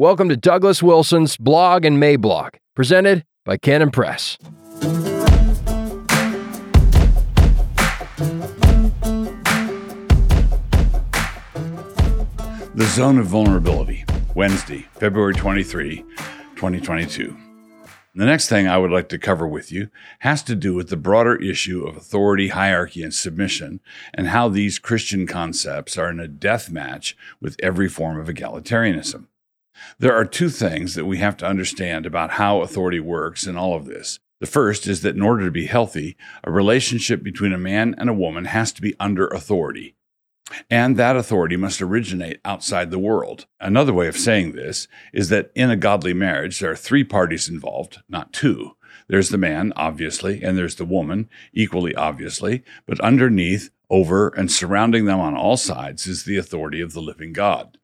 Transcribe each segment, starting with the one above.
Welcome to Douglas Wilson's Blog and Mablog, presented by Canon Press. The Zone of Vulnerability, Wednesday, February 23, 2022. The next thing I would like to cover with you has to do with the broader issue of authority, hierarchy, and submission, and how these Christian concepts are in a death match with every form of egalitarianism. There are two things that we have to understand about how authority works in all of this. The first is that in order to be healthy, a relationship between a man and a woman has to be under authority. And that authority must originate outside the world. Another way of saying this is that in a godly marriage, there are three parties involved, not two. There's the man, obviously, and there's the woman, equally obviously, but underneath, over, and surrounding them on all sides is the authority of the living God.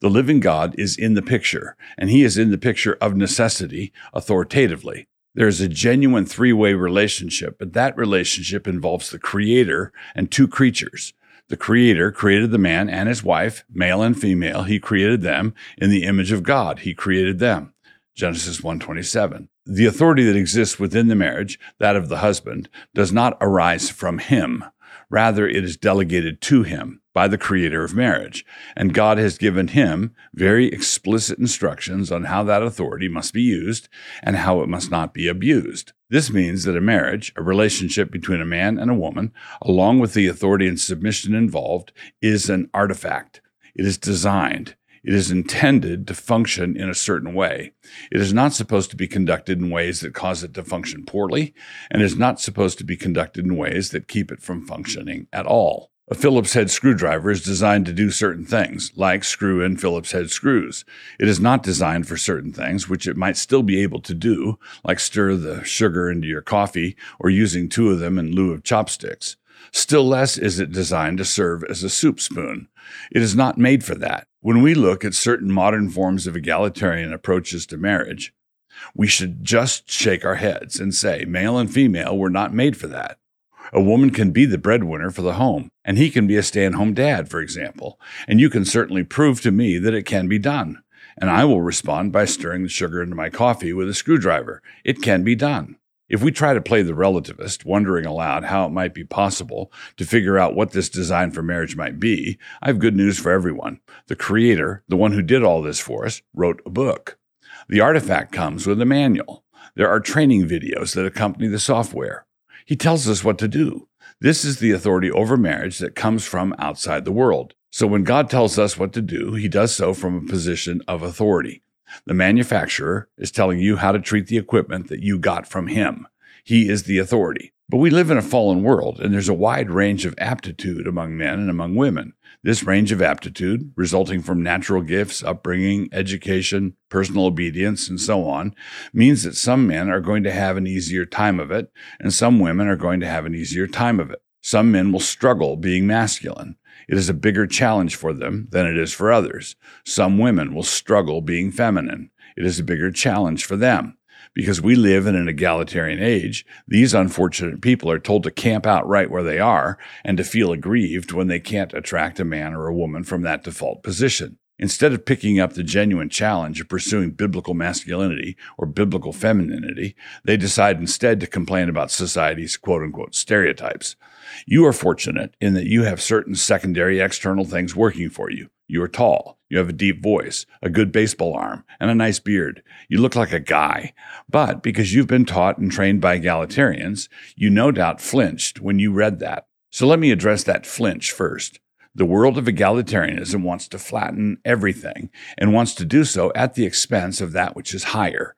The living God is in the picture, and he is in the picture of necessity, authoritatively. There's a genuine three way relationship, but that relationship involves the Creator and two creatures. The Creator created the man and his wife, male and female. He created them in the image of God. He created them. Genesis 1:27. The authority that exists within the marriage, that of the husband, does not arise from him. Rather, it is delegated to him by the creator of marriage. And God has given him very explicit instructions on how that authority must be used and how it must not be abused. This means that a marriage, a relationship between a man and a woman, along with the authority and submission involved, is an artifact. It is designed. It is intended to function in a certain way. It is not supposed to be conducted in ways that cause it to function poorly, and is not supposed to be conducted in ways that keep it from functioning at all. A Phillips head screwdriver is designed to do certain things, like screw in Phillips head screws. It is not designed for certain things, which it might still be able to do, like stir the sugar into your coffee or using two of them in lieu of chopsticks. Still less is it designed to serve as a soup spoon. It is not made for that. When we look at certain modern forms of egalitarian approaches to marriage, we should just shake our heads and say, male and female were not made for that. A woman can be the breadwinner for the home, and he can be a stay at home dad, for example. And you can certainly prove to me that it can be done. And I will respond by stirring the sugar into my coffee with a screwdriver. It can be done. If we try to play the relativist, wondering aloud how it might be possible to figure out what this design for marriage might be, I have good news for everyone. The creator, the one who did all this for us, wrote a book. The artifact comes with a manual. There are training videos that accompany the software. He tells us what to do. This is the authority over marriage that comes from outside the world. So when God tells us what to do, he does so from a position of authority. The manufacturer is telling you how to treat the equipment that you got from him. He is the authority. But we live in a fallen world, and there's a wide range of aptitude among men and among women. This range of aptitude, resulting from natural gifts, upbringing, education, personal obedience, and so on, means that some men are going to have an easier time of it, and some women are going to have an easier time of it. Some men will struggle being masculine. It is a bigger challenge for them than it is for others. Some women will struggle being feminine. It is a bigger challenge for them. Because we live in an egalitarian age, these unfortunate people are told to camp out right where they are and to feel aggrieved when they can't attract a man or a woman from that default position. Instead of picking up the genuine challenge of pursuing biblical masculinity or biblical femininity, they decide instead to complain about society's quote unquote stereotypes. You are fortunate in that you have certain secondary external things working for you. You are tall. You have a deep voice, a good baseball arm, and a nice beard. You look like a guy. But because you've been taught and trained by egalitarians, you no doubt flinched when you read that. So let me address that flinch first. The world of egalitarianism wants to flatten everything and wants to do so at the expense of that which is higher.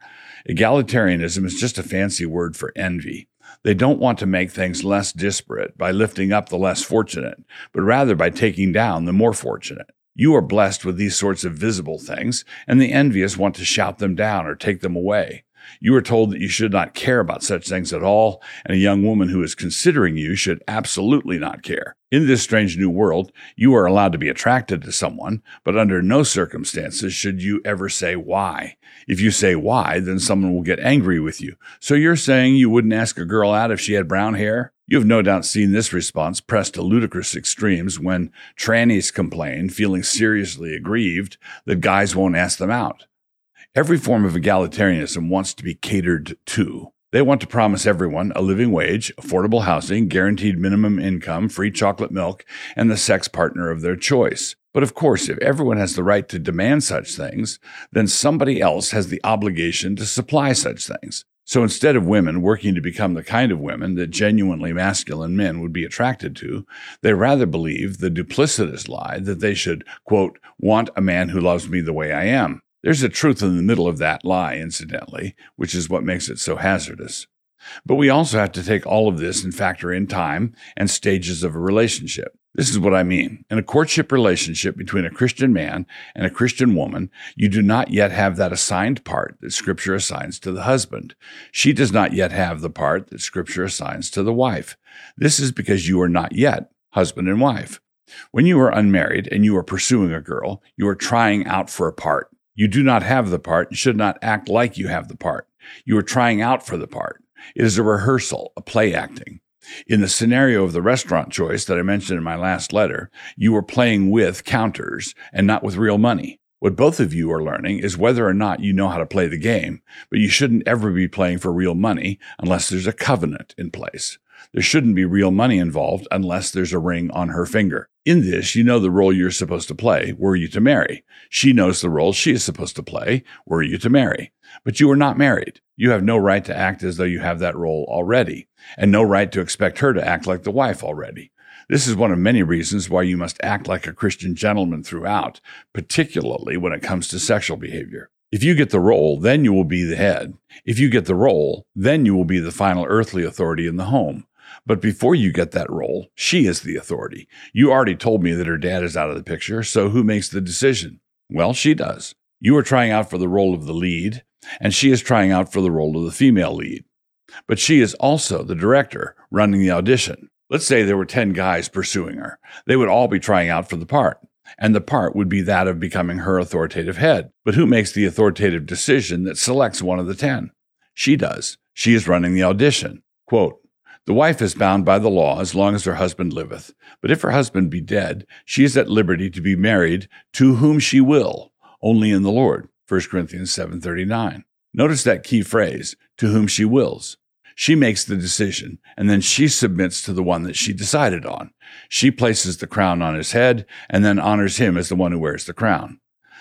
Egalitarianism is just a fancy word for envy. They don't want to make things less disparate by lifting up the less fortunate, but rather by taking down the more fortunate. You are blessed with these sorts of visible things, and the envious want to shout them down or take them away. You are told that you should not care about such things at all, and a young woman who is considering you should absolutely not care. In this strange new world, you are allowed to be attracted to someone, but under no circumstances should you ever say why. If you say why, then someone will get angry with you. So you're saying you wouldn't ask a girl out if she had brown hair? You have no doubt seen this response pressed to ludicrous extremes when trannies complain, feeling seriously aggrieved, that guys won't ask them out. Every form of egalitarianism wants to be catered to. They want to promise everyone a living wage, affordable housing, guaranteed minimum income, free chocolate milk, and the sex partner of their choice. But of course, if everyone has the right to demand such things, then somebody else has the obligation to supply such things. So instead of women working to become the kind of women that genuinely masculine men would be attracted to, they rather believe the duplicitous lie that they should, quote, want a man who loves me the way I am. There's a truth in the middle of that lie, incidentally, which is what makes it so hazardous. But we also have to take all of this and factor in time and stages of a relationship. This is what I mean. In a courtship relationship between a Christian man and a Christian woman, you do not yet have that assigned part that Scripture assigns to the husband. She does not yet have the part that Scripture assigns to the wife. This is because you are not yet husband and wife. When you are unmarried and you are pursuing a girl, you are trying out for a part. You do not have the part and should not act like you have the part. You are trying out for the part. It is a rehearsal, a play acting. In the scenario of the restaurant choice that I mentioned in my last letter, you were playing with counters and not with real money. What both of you are learning is whether or not you know how to play the game, but you shouldn't ever be playing for real money unless there's a covenant in place. There shouldn't be real money involved unless there's a ring on her finger. In this, you know the role you're supposed to play were you to marry. She knows the role she is supposed to play were you to marry. But you are not married. You have no right to act as though you have that role already, and no right to expect her to act like the wife already. This is one of many reasons why you must act like a Christian gentleman throughout, particularly when it comes to sexual behavior. If you get the role, then you will be the head. If you get the role, then you will be the final earthly authority in the home. But before you get that role, she is the authority. You already told me that her dad is out of the picture, so who makes the decision? Well, she does. You are trying out for the role of the lead, and she is trying out for the role of the female lead. But she is also the director running the audition. Let's say there were 10 guys pursuing her. They would all be trying out for the part, and the part would be that of becoming her authoritative head. But who makes the authoritative decision that selects one of the 10? She does. She is running the audition. Quote, the wife is bound by the law as long as her husband liveth. But if her husband be dead, she is at liberty to be married to whom she will, only in the Lord. 1 Corinthians 7:39. Notice that key phrase, to whom she wills. She makes the decision, and then she submits to the one that she decided on. She places the crown on his head and then honors him as the one who wears the crown.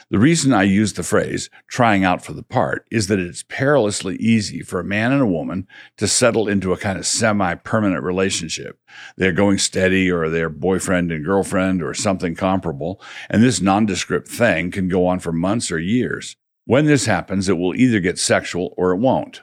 The reason I use the phrase trying out for the part is that it's perilously easy for a man and a woman to settle into a kind of semi permanent relationship. They're going steady or they're boyfriend and girlfriend or something comparable. And this nondescript thing can go on for months or years. When this happens, it will either get sexual or it won't.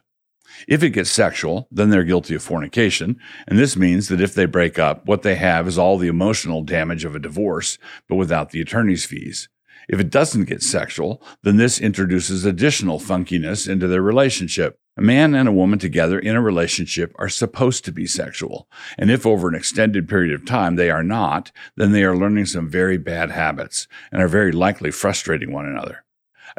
If it gets sexual, then they're guilty of fornication. And this means that if they break up, what they have is all the emotional damage of a divorce, but without the attorney's fees. If it doesn't get sexual, then this introduces additional funkiness into their relationship. A man and a woman together in a relationship are supposed to be sexual. And if over an extended period of time they are not, then they are learning some very bad habits and are very likely frustrating one another.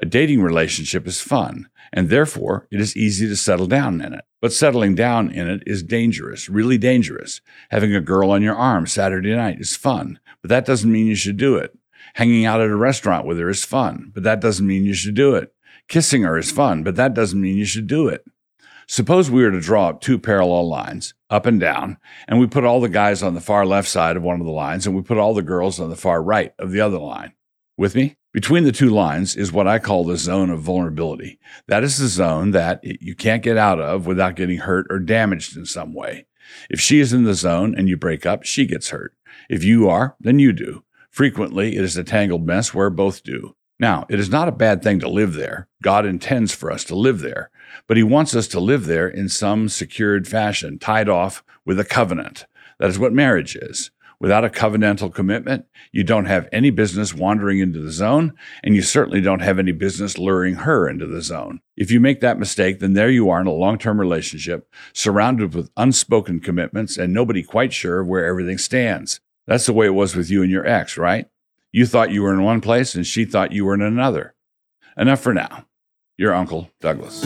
A dating relationship is fun, and therefore it is easy to settle down in it. But settling down in it is dangerous, really dangerous. Having a girl on your arm Saturday night is fun, but that doesn't mean you should do it. Hanging out at a restaurant with her is fun, but that doesn't mean you should do it. Kissing her is fun, but that doesn't mean you should do it. Suppose we were to draw up two parallel lines, up and down, and we put all the guys on the far left side of one of the lines and we put all the girls on the far right of the other line. With me? Between the two lines is what I call the zone of vulnerability. That is the zone that you can't get out of without getting hurt or damaged in some way. If she is in the zone and you break up, she gets hurt. If you are, then you do. Frequently, it is a tangled mess where both do. Now, it is not a bad thing to live there. God intends for us to live there, but He wants us to live there in some secured fashion, tied off with a covenant. That is what marriage is. Without a covenantal commitment, you don't have any business wandering into the zone, and you certainly don't have any business luring her into the zone. If you make that mistake, then there you are in a long term relationship, surrounded with unspoken commitments and nobody quite sure of where everything stands. That's the way it was with you and your ex, right? You thought you were in one place and she thought you were in another. Enough for now. Your Uncle Douglas.